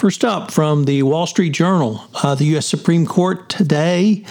First up, from the Wall Street Journal, uh, the U.S. Supreme Court today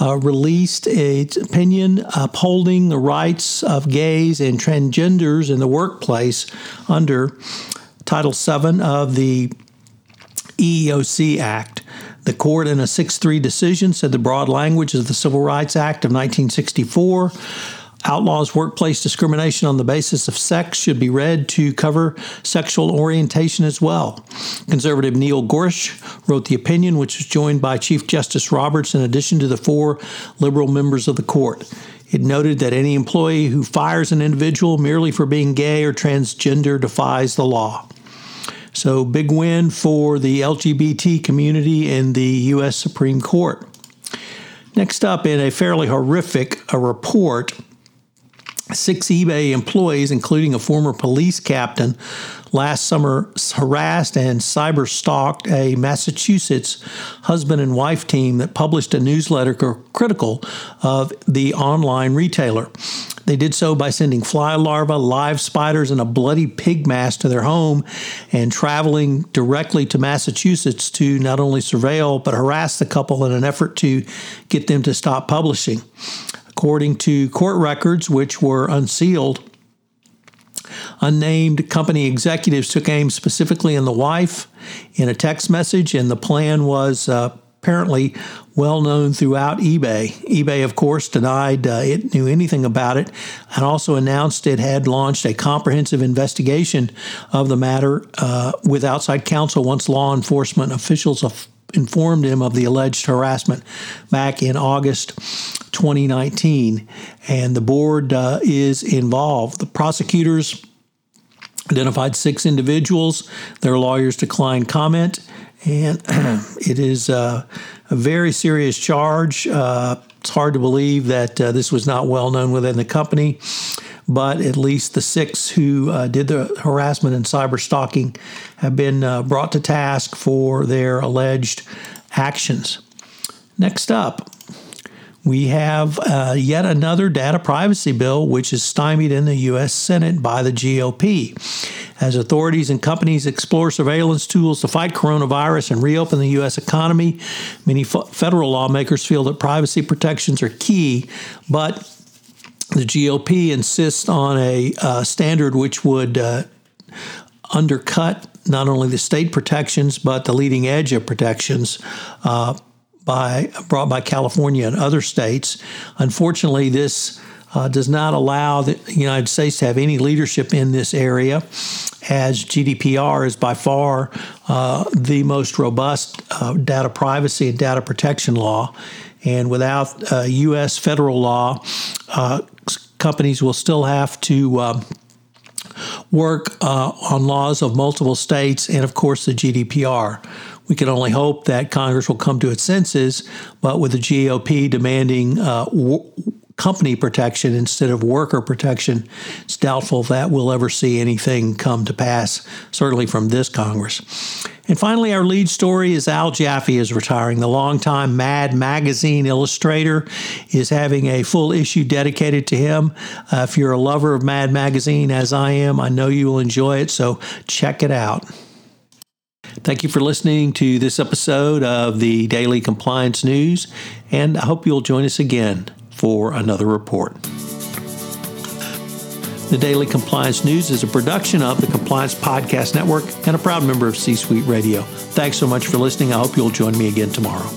uh, released its opinion upholding the rights of gays and transgenders in the workplace under Title VII of the EEOC Act. The court, in a 6 3 decision, said the broad language of the Civil Rights Act of 1964 outlaws workplace discrimination on the basis of sex should be read to cover sexual orientation as well. Conservative Neil Gorsuch wrote the opinion, which was joined by Chief Justice Roberts in addition to the four liberal members of the court. It noted that any employee who fires an individual merely for being gay or transgender defies the law. So, big win for the LGBT community in the U.S. Supreme Court. Next up, in a fairly horrific a report, Six eBay employees, including a former police captain, last summer harassed and cyber stalked a Massachusetts husband and wife team that published a newsletter critical of the online retailer. They did so by sending fly larvae, live spiders, and a bloody pig mask to their home and traveling directly to Massachusetts to not only surveil but harass the couple in an effort to get them to stop publishing. According to court records, which were unsealed, unnamed company executives took aim specifically in the wife in a text message, and the plan was uh, apparently well known throughout eBay. eBay, of course, denied uh, it knew anything about it and also announced it had launched a comprehensive investigation of the matter uh, with outside counsel once law enforcement officials informed him of the alleged harassment back in August 2019, and the board uh, is involved. The prosecutors identified six individuals. Their lawyers declined comment, and it is uh, a very serious charge. Uh, it's hard to believe that uh, this was not well known within the company, but at least the six who uh, did the harassment and cyber stalking have been uh, brought to task for their alleged actions. Next up, we have uh, yet another data privacy bill, which is stymied in the U.S. Senate by the GOP. As authorities and companies explore surveillance tools to fight coronavirus and reopen the U.S. economy, many f- federal lawmakers feel that privacy protections are key, but the GOP insists on a uh, standard which would uh, undercut not only the state protections but the leading edge of protections uh, by brought by California and other states. Unfortunately, this uh, does not allow the United States to have any leadership in this area, as GDPR is by far uh, the most robust uh, data privacy and data protection law. And without U.S. Uh, federal law, uh, companies will still have to um, work uh, on laws of multiple states and, of course, the GDPR. We can only hope that Congress will come to its senses, but with the GOP demanding uh, w- company protection instead of worker protection, it's doubtful that we'll ever see anything come to pass, certainly from this Congress. And finally, our lead story is Al Jaffee is retiring. The longtime Mad Magazine illustrator is having a full issue dedicated to him. Uh, if you're a lover of Mad Magazine, as I am, I know you will enjoy it, so check it out. Thank you for listening to this episode of the Daily Compliance News, and I hope you'll join us again for another report. The Daily Compliance News is a production of the Compliance Podcast Network and a proud member of C Suite Radio. Thanks so much for listening. I hope you'll join me again tomorrow.